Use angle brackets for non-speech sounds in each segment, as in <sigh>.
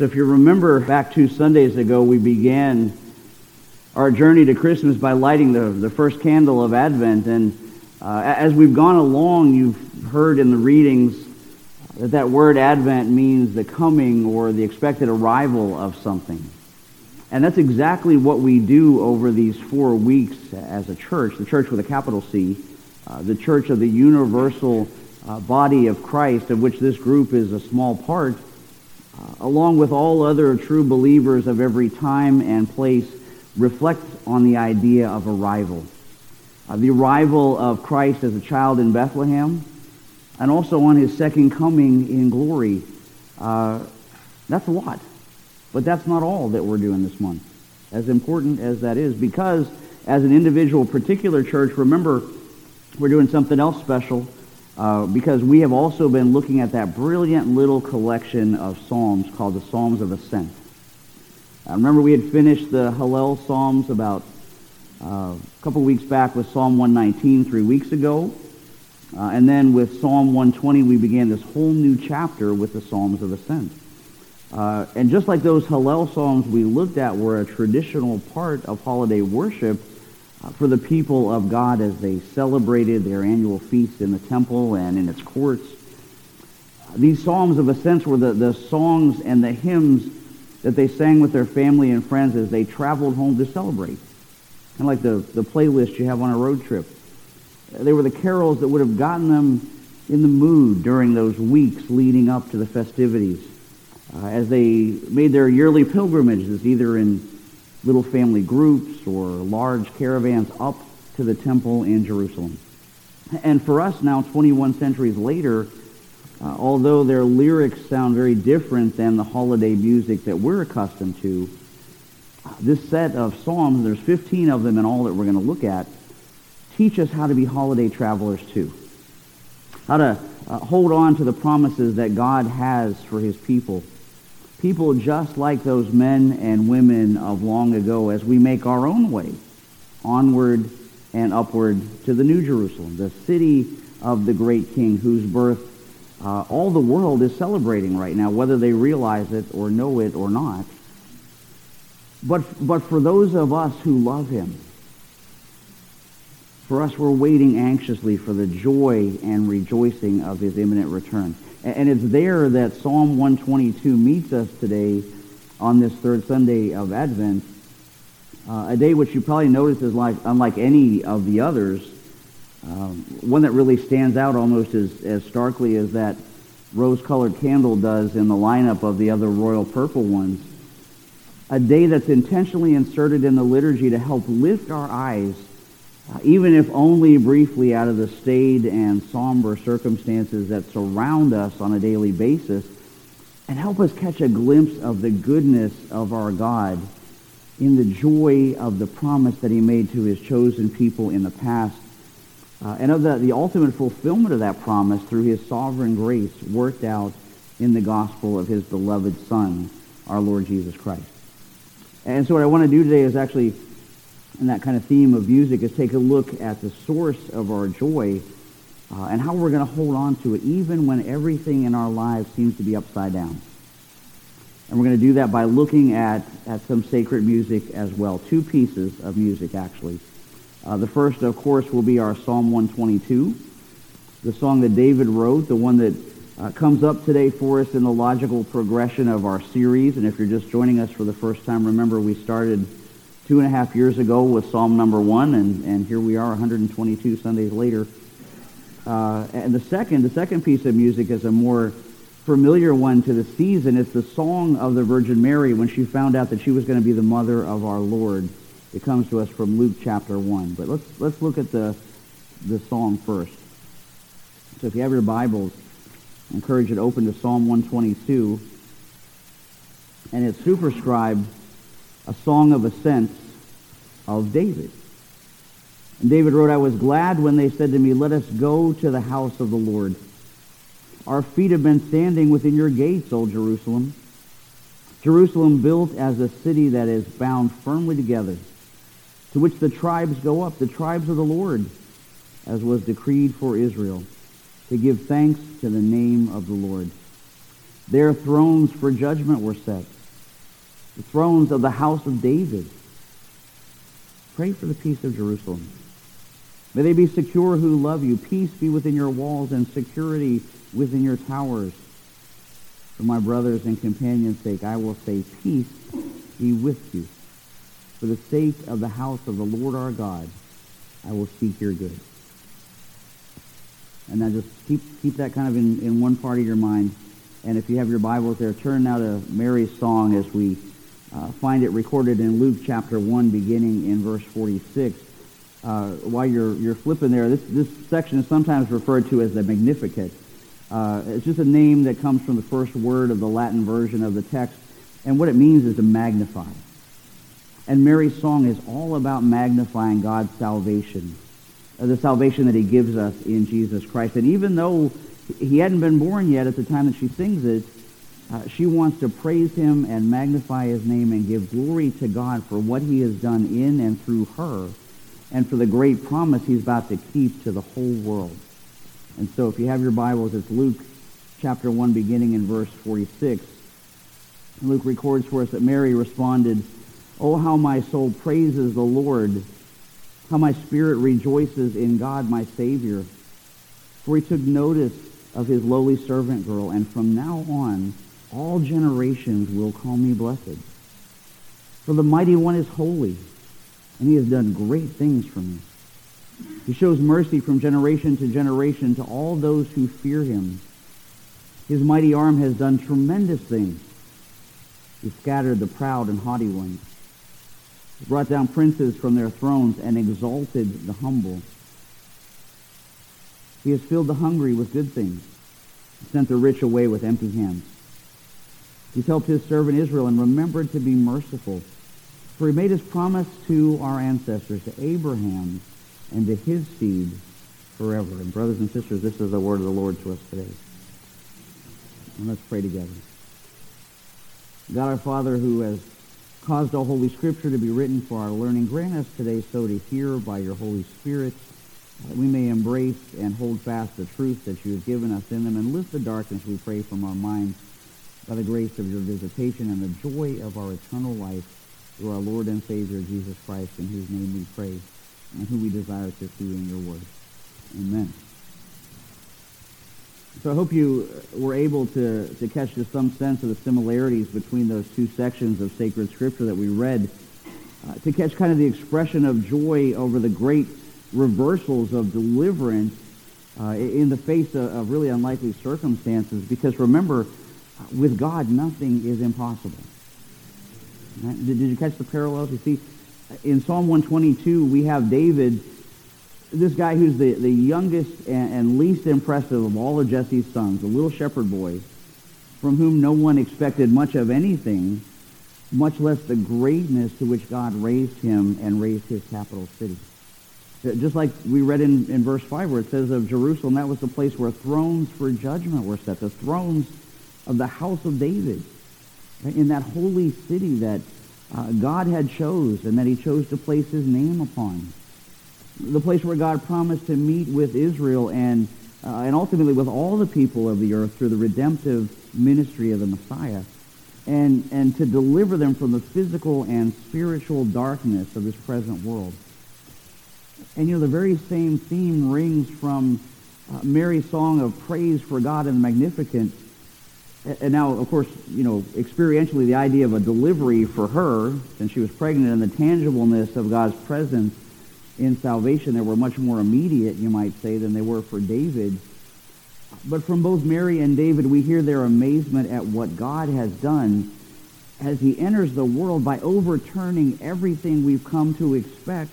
So if you remember back two Sundays ago, we began our journey to Christmas by lighting the, the first candle of Advent. And uh, as we've gone along, you've heard in the readings that that word Advent means the coming or the expected arrival of something. And that's exactly what we do over these four weeks as a church, the church with a capital C, uh, the church of the universal uh, body of Christ, of which this group is a small part along with all other true believers of every time and place, reflect on the idea of arrival. Uh, the arrival of Christ as a child in Bethlehem, and also on his second coming in glory. Uh, that's a lot. But that's not all that we're doing this month, as important as that is, because as an individual particular church, remember, we're doing something else special uh, because we have also been looking at that brilliant little collection of psalms called the Psalms of Ascent. I remember we had finished the Hallel Psalms about uh, a couple weeks back with Psalm 119 three weeks ago. Uh, and then with Psalm 120, we began this whole new chapter with the Psalms of Ascent. Uh, and just like those Hallel Psalms we looked at were a traditional part of holiday worship, uh, for the people of God as they celebrated their annual feast in the temple and in its courts. These psalms of ascent were the, the songs and the hymns that they sang with their family and friends as they traveled home to celebrate. Kind of like the, the playlist you have on a road trip. They were the carols that would have gotten them in the mood during those weeks leading up to the festivities uh, as they made their yearly pilgrimages, either in little family groups or large caravans up to the temple in Jerusalem. And for us now, 21 centuries later, uh, although their lyrics sound very different than the holiday music that we're accustomed to, this set of psalms, there's 15 of them in all that we're going to look at, teach us how to be holiday travelers too. How to uh, hold on to the promises that God has for his people people just like those men and women of long ago as we make our own way onward and upward to the New Jerusalem, the city of the great king whose birth uh, all the world is celebrating right now, whether they realize it or know it or not. But, but for those of us who love him, for us, we're waiting anxiously for the joy and rejoicing of his imminent return. And it's there that Psalm 122 meets us today on this third Sunday of Advent, uh, a day which you probably notice is like unlike any of the others. Um, one that really stands out almost as, as starkly as that rose-colored candle does in the lineup of the other royal purple ones. A day that's intentionally inserted in the liturgy to help lift our eyes even if only briefly out of the staid and somber circumstances that surround us on a daily basis, and help us catch a glimpse of the goodness of our God in the joy of the promise that he made to his chosen people in the past, uh, and of the, the ultimate fulfillment of that promise through his sovereign grace worked out in the gospel of his beloved Son, our Lord Jesus Christ. And so what I want to do today is actually and that kind of theme of music is take a look at the source of our joy uh, and how we're going to hold on to it even when everything in our lives seems to be upside down. And we're going to do that by looking at, at some sacred music as well. Two pieces of music, actually. Uh, the first, of course, will be our Psalm 122, the song that David wrote, the one that uh, comes up today for us in the logical progression of our series. And if you're just joining us for the first time, remember we started two and a half years ago with Psalm number one, and, and here we are 122 Sundays later. Uh, and the second, the second piece of music is a more familiar one to the season. It's the song of the Virgin Mary when she found out that she was going to be the mother of our Lord. It comes to us from Luke chapter 1. But let's, let's look at the, the psalm first. So if you have your Bibles, I encourage you to open to Psalm 122. And it's superscribed a song of ascent of David. And David wrote, I was glad when they said to me, Let us go to the house of the Lord. Our feet have been standing within your gates, O Jerusalem. Jerusalem built as a city that is bound firmly together, to which the tribes go up, the tribes of the Lord, as was decreed for Israel, to give thanks to the name of the Lord. Their thrones for judgment were set. The thrones of the house of David. Pray for the peace of Jerusalem. May they be secure who love you. Peace be within your walls and security within your towers. For my brothers and companions' sake, I will say, peace be with you. For the sake of the house of the Lord our God, I will seek your good. And now just keep, keep that kind of in, in one part of your mind. And if you have your Bibles there, turn now to Mary's song as we uh, find it recorded in Luke chapter 1, beginning in verse 46. Uh, while you're, you're flipping there, this, this section is sometimes referred to as the Magnificat. Uh, it's just a name that comes from the first word of the Latin version of the text. And what it means is to magnify. And Mary's song is all about magnifying God's salvation, uh, the salvation that he gives us in Jesus Christ. And even though he hadn't been born yet at the time that she sings it, uh, she wants to praise him and magnify his name and give glory to God for what he has done in and through her and for the great promise he's about to keep to the whole world. And so if you have your Bibles, it's Luke chapter 1 beginning in verse 46. Luke records for us that Mary responded, Oh, how my soul praises the Lord, how my spirit rejoices in God my Savior. For he took notice of his lowly servant girl, and from now on all generations will call me blessed. For the mighty one is holy, and he has done great things for me. He shows mercy from generation to generation to all those who fear him. His mighty arm has done tremendous things. He scattered the proud and haughty ones. He brought down princes from their thrones and exalted the humble. He has filled the hungry with good things, and sent the rich away with empty hands. He's helped his servant Israel and remembered to be merciful. For he made his promise to our ancestors, to Abraham, and to his seed forever. And brothers and sisters, this is the word of the Lord to us today. And let's pray together. God our Father, who has caused all Holy Scripture to be written for our learning, grant us today so to hear by your Holy Spirit that we may embrace and hold fast the truth that you have given us in them and lift the darkness, we pray, from our minds by the grace of your visitation and the joy of our eternal life through our Lord and Savior, Jesus Christ, in whose name we pray and who we desire to see in your word. Amen. So I hope you were able to, to catch just some sense of the similarities between those two sections of sacred scripture that we read, uh, to catch kind of the expression of joy over the great reversals of deliverance uh, in the face of, of, really unlikely circumstances. Because remember, with God, nothing is impossible. Did, did you catch the parallels? You see, in Psalm 122, we have David, this guy who's the, the youngest and, and least impressive of all of Jesse's sons, a little shepherd boy, from whom no one expected much of anything, much less the greatness to which God raised him and raised his capital city. Uh, just like we read in, in verse 5 where it says of Jerusalem, that was the place where thrones for judgment were set, the thrones of the house of David, in that holy city that uh, God had chose and that he chose to place his name upon. The place where God promised to meet with Israel and, uh, and ultimately with all the people of the earth through the redemptive ministry of the Messiah and, and to deliver them from the physical and spiritual darkness of this present world. And you know, the very same theme rings from uh, Mary's song of praise for God and the Magnificat. And now, of course, you know, experientially, the idea of a delivery for her, since she was pregnant, and the tangibleness of God's presence in salvation there were much more immediate, you might say, than they were for David. But from both Mary and David, we hear their amazement at what God has done as he enters the world by overturning everything we've come to expect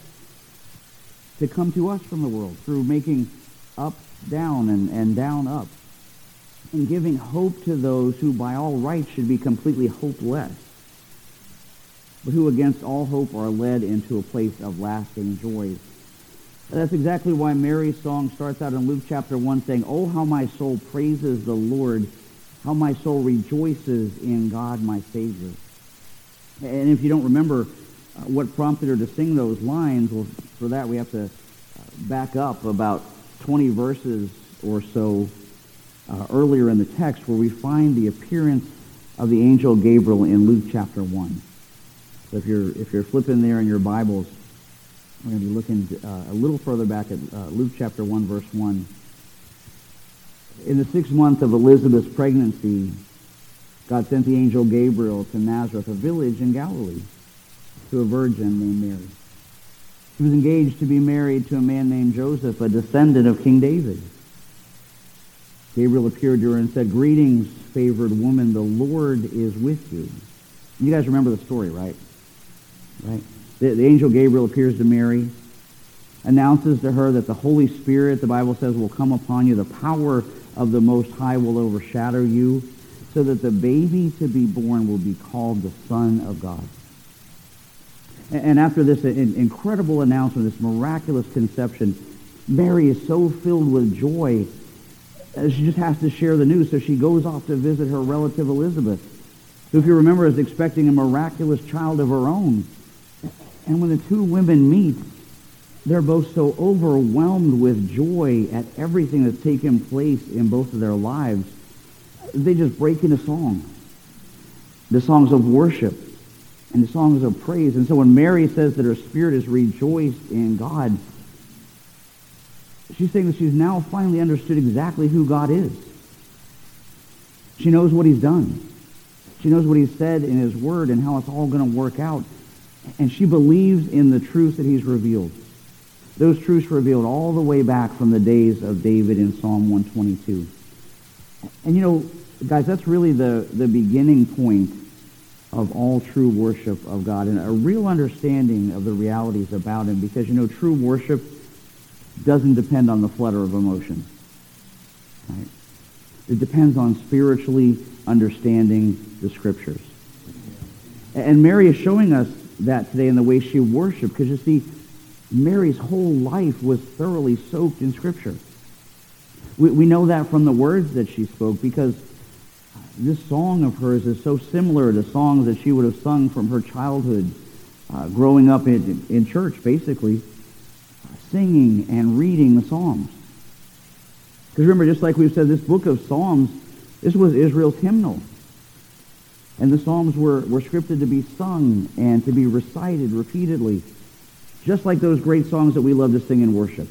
to come to us from the world through making up down and, and down up and giving hope to those who by all rights should be completely hopeless, but who against all hope are led into a place of lasting joy. That's exactly why Mary's song starts out in Luke chapter 1 saying, Oh, how my soul praises the Lord, how my soul rejoices in God my Savior. And if you don't remember uh, what prompted her to sing those lines, well, for that we have to uh, back up about 20 verses or so uh, earlier in the text where we find the appearance of the angel Gabriel in Luke chapter 1. So if you're, if you're flipping there in your Bibles, we're going to be looking uh, a little further back at uh, Luke chapter 1, verse 1. In the sixth month of Elizabeth's pregnancy, God sent the angel Gabriel to Nazareth, a village in Galilee, to a virgin named Mary. She was engaged to be married to a man named Joseph, a descendant of King David. Gabriel appeared to her and said, Greetings, favored woman, the Lord is with you. You guys remember the story, right? Right? The, the angel Gabriel appears to Mary, announces to her that the Holy Spirit, the Bible says, will come upon you. The power of the Most High will overshadow you, so that the baby to be born will be called the Son of God. And after this incredible announcement, this miraculous conception, Mary is so filled with joy, Uh, she just has to share the news. So she goes off to visit her relative Elizabeth, who, if you remember, is expecting a miraculous child of her own. And when the two women meet, they're both so overwhelmed with joy at everything that's taken place in both of their lives, they just break into song. The songs of worship and the songs of praise. And so when Mary says that her spirit is rejoiced in God, she's saying that she's now finally understood exactly who God is. She knows what he's done. She knows what he's said in his word and how it's all going to work out. And she believes in the truths that he's revealed. Those truths revealed all the way back from the days of David in Psalm 122. And you know, guys, that's really the, the beginning point of all true worship of God and a real understanding of the realities about him because, you know, true worship doesn't depend on the flutter of emotion. Right? It depends on spiritually understanding the scriptures. And Mary is showing us that today in the way she worshiped because, you see, Mary's whole life was thoroughly soaked in scripture. We, we know that from the words that she spoke because this song of hers is so similar to songs that she would have sung from her childhood, uh, growing up in, in church, basically, singing and reading the Psalms. Because remember, just like we've said, this book of Psalms, this was Israel's hymnal. And the Psalms were, were scripted to be sung and to be recited repeatedly, just like those great songs that we love to sing in worship,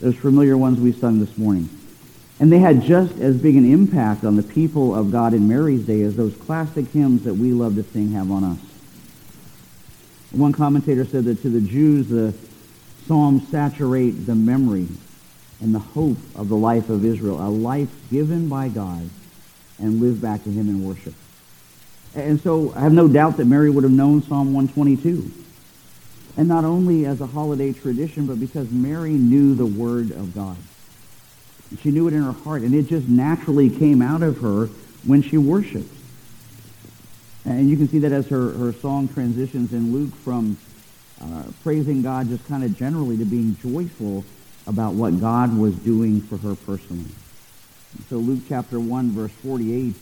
those familiar ones we sung this morning. And they had just as big an impact on the people of God in Mary's day as those classic hymns that we love to sing have on us. One commentator said that to the Jews, the Psalms saturate the memory and the hope of the life of Israel, a life given by God and lived back to him in worship. And so I have no doubt that Mary would have known Psalm 122. And not only as a holiday tradition, but because Mary knew the Word of God. She knew it in her heart, and it just naturally came out of her when she worshiped. And you can see that as her, her song transitions in Luke from uh, praising God just kind of generally to being joyful about what God was doing for her personally. So Luke chapter 1, verse 48,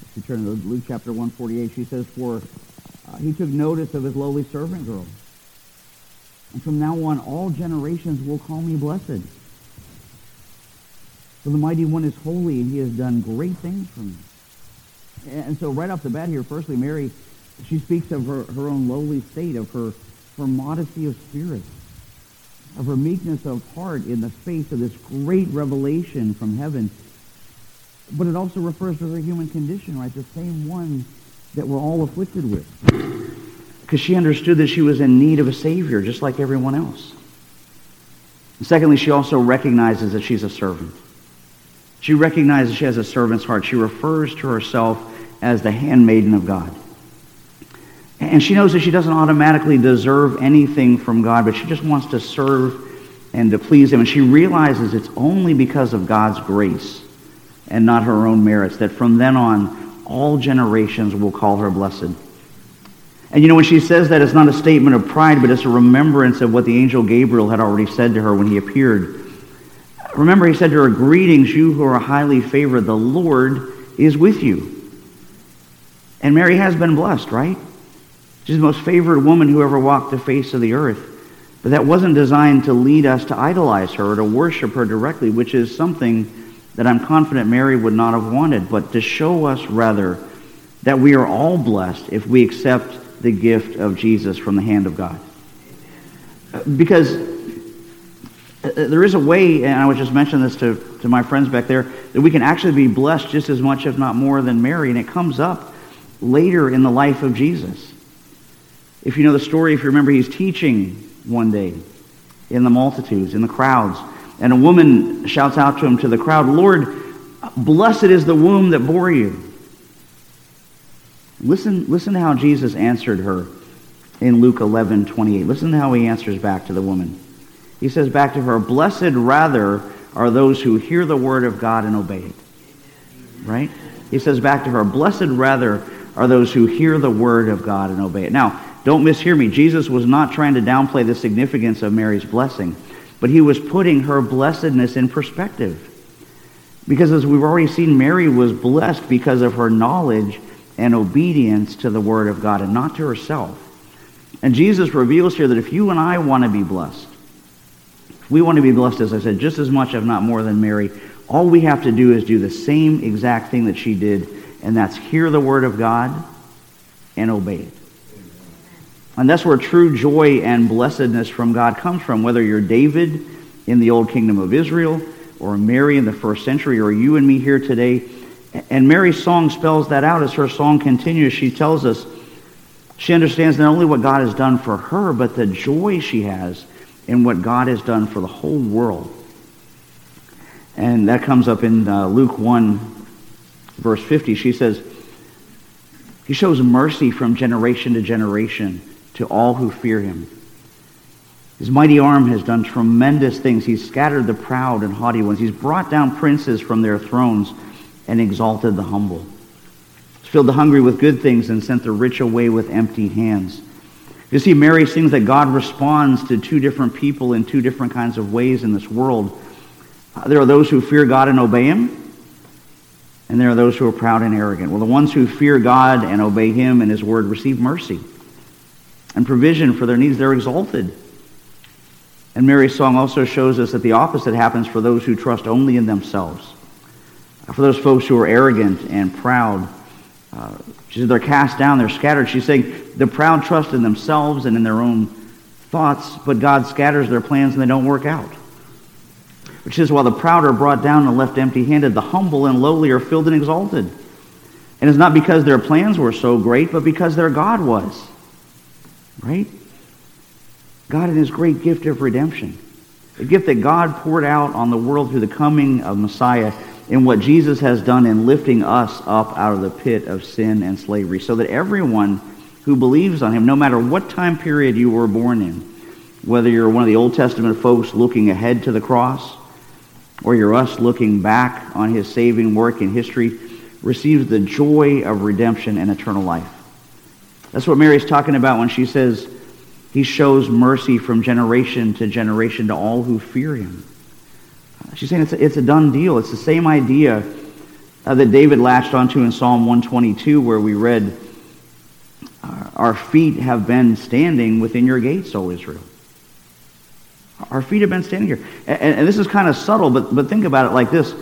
if you turn to Luke chapter 1, 48, she says, For uh, he took notice of his lowly servant girl. And from now on, all generations will call me blessed. For the mighty one is holy, and he has done great things for me. And so right off the bat here, firstly, Mary, she speaks of her, her own lowly state, of her, her modesty of spirit, of her meekness of heart in the face of this great revelation from heaven. But it also refers to her human condition, right? The same one that we're all afflicted with. Because she understood that she was in need of a Savior, just like everyone else. And secondly, she also recognizes that she's a servant. She recognizes she has a servant's heart. She refers to herself as the handmaiden of God. And she knows that she doesn't automatically deserve anything from God, but she just wants to serve and to please him. And she realizes it's only because of God's grace and not her own merits that from then on, all generations will call her blessed. And you know, when she says that, it's not a statement of pride, but it's a remembrance of what the angel Gabriel had already said to her when he appeared Remember, he said to her, Greetings, you who are highly favored. The Lord is with you. And Mary has been blessed, right? She's the most favored woman who ever walked the face of the earth. But that wasn't designed to lead us to idolize her or to worship her directly, which is something that I'm confident Mary would not have wanted, but to show us rather that we are all blessed if we accept the gift of Jesus from the hand of God. Because uh, there is a way, and I was just mentioning this to, to my friends back there, that we can actually be blessed just as much, if not more, than Mary, and it comes up later in the life of Jesus. If you know the story, if you remember, he's teaching one day in the multitudes, in the crowds, and a woman shouts out to him to the crowd, Lord, blessed is the womb that bore you. Listen, listen to how Jesus answered her in Luke 11, 28. Listen to how he answers back to the woman. He says back to her, Blessed rather are those who hear the word of God and obey it. Right? He says back to her, Blessed rather are those who hear the word of God and obey it. Now, don't mishear me. Jesus was not trying to downplay the significance of Mary's blessing, but he was putting her blessedness in perspective. Because as we've already seen, Mary was blessed because of her knowledge and obedience to the word of God and not to herself. And Jesus reveals here that if you and I want to be blessed, we want to be blessed, as I said, just as much, if not more than Mary, all we have to do is do the same exact thing that she did, and that's hear the word of God and obey it. And that's where true joy and blessedness from God comes from, whether you're David in the old kingdom of Israel, or Mary in the first century, or you and me here today. And Mary's song spells that out as her song continues. She tells us she understands not only what God has done for her, but the joy she has in what God has done for the whole world. And that comes up in uh, Luke 1, verse 50. She says, He shows mercy from generation to generation to all who fear him. His mighty arm has done tremendous things. He's scattered the proud and haughty ones. He's brought down princes from their thrones and exalted the humble. He's filled the hungry with good things and sent the rich away with empty hands. You see, Mary sings that God responds to two different people in two different kinds of ways in this world. Uh, there are those who fear God and obey Him, and there are those who are proud and arrogant. Well, the ones who fear God and obey Him and His Word receive mercy and provision for their needs. They're exalted. And Mary's song also shows us that the opposite happens for those who trust only in themselves. For those folks who are arrogant and proud, uh, she said they're cast down, they're scattered. She's saying the proud trust in themselves and in their own thoughts, but God scatters their plans and they don't work out. Which is while the proud are brought down and left empty-handed, the humble and lowly are filled and exalted. And it's not because their plans were so great, but because their God was. Right? God in his great gift of redemption. A gift that God poured out on the world through the coming of Messiah in what Jesus has done in lifting us up out of the pit of sin and slavery so that everyone who believes on him, no matter what time period you were born in, whether you're one of the Old Testament folks looking ahead to the cross or you're us looking back on his saving work in history, receives the joy of redemption and eternal life. That's what Mary's talking about when she says he shows mercy from generation to generation to all who fear him. She's saying it's a, it's a done deal. It's the same idea uh, that David latched onto in Psalm 122 where we read, Our feet have been standing within your gates, O Israel. Our feet have been standing here. And, and this is kind of subtle, but, but think about it like this.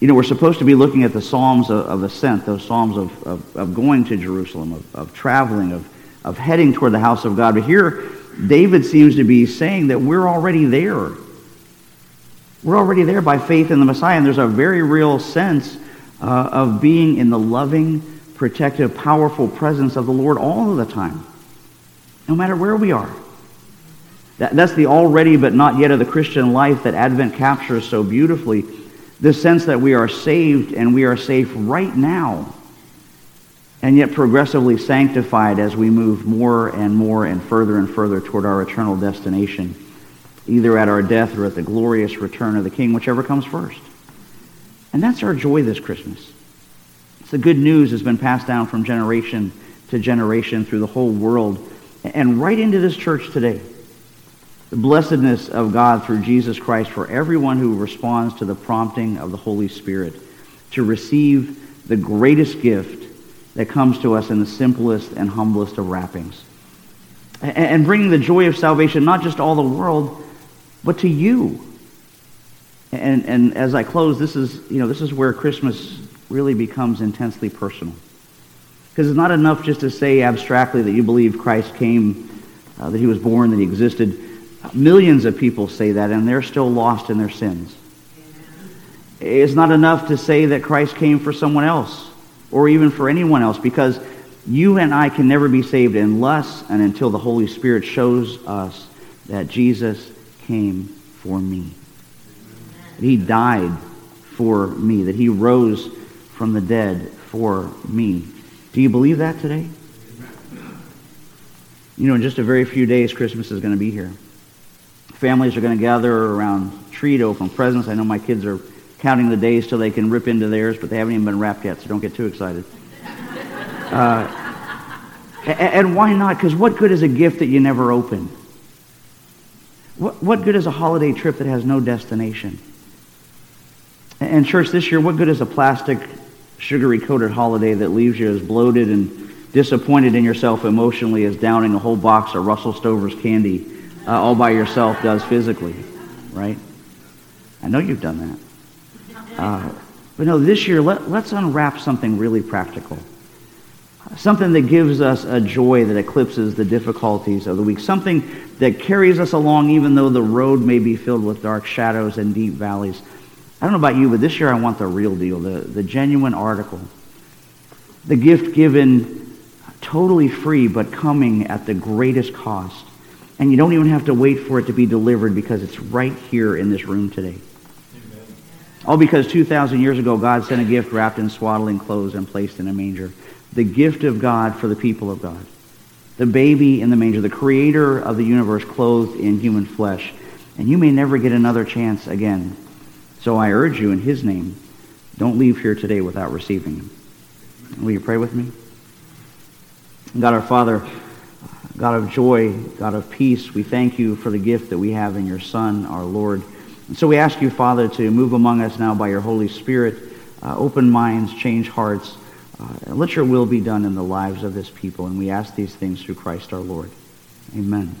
You know, we're supposed to be looking at the Psalms of, of ascent, those Psalms of, of, of going to Jerusalem, of, of traveling, of, of heading toward the house of God. But here, David seems to be saying that we're already there. We're already there by faith in the Messiah, and there's a very real sense uh, of being in the loving, protective, powerful presence of the Lord all of the time, no matter where we are. That, that's the already but not yet of the Christian life that Advent captures so beautifully. This sense that we are saved and we are safe right now, and yet progressively sanctified as we move more and more and further and further toward our eternal destination either at our death or at the glorious return of the King, whichever comes first. And that's our joy this Christmas. It's the good news has been passed down from generation to generation through the whole world and right into this church today. The blessedness of God through Jesus Christ for everyone who responds to the prompting of the Holy Spirit to receive the greatest gift that comes to us in the simplest and humblest of wrappings. And bringing the joy of salvation not just all the world, but to you. And, and as I close, this is, you know, this is where Christmas really becomes intensely personal. Because it's not enough just to say abstractly that you believe Christ came, uh, that he was born, that he existed. Millions of people say that, and they're still lost in their sins. It's not enough to say that Christ came for someone else or even for anyone else because you and I can never be saved unless and until the Holy Spirit shows us that Jesus came for me. That he died for me, that he rose from the dead for me. Do you believe that today? You know, in just a very few days, Christmas is going to be here. Families are going to gather around tree to open presents. I know my kids are counting the days till they can rip into theirs, but they haven't even been wrapped yet, so don't get too excited. <laughs> Uh, and why not? Because what good is a gift that you never open? What, what good is a holiday trip that has no destination? And church, this year, what good is a plastic, sugary-coated holiday that leaves you as bloated and disappointed in yourself emotionally as downing a whole box of Russell Stover's candy uh, all by yourself does physically, right? I know you've done that. Uh, but no, this year, let, let's unwrap something really practical. Something that gives us a joy that eclipses the difficulties of the week. Something that carries us along even though the road may be filled with dark shadows and deep valleys. I don't know about you, but this year I want the real deal, the, the genuine article. The gift given totally free but coming at the greatest cost. And you don't even have to wait for it to be delivered because it's right here in this room today. All oh, because 2,000 years ago, God sent a gift wrapped in swaddling clothes and placed in a manger. The gift of God for the people of God. The baby in the manger, the creator of the universe clothed in human flesh. And you may never get another chance again. So I urge you in his name, don't leave here today without receiving him. Will you pray with me? God our Father, God of joy, God of peace, we thank you for the gift that we have in your Son, our Lord. And so we ask you, Father, to move among us now by your Holy Spirit. Uh, open minds, change hearts. Uh, let your will be done in the lives of this people. And we ask these things through Christ our Lord. Amen.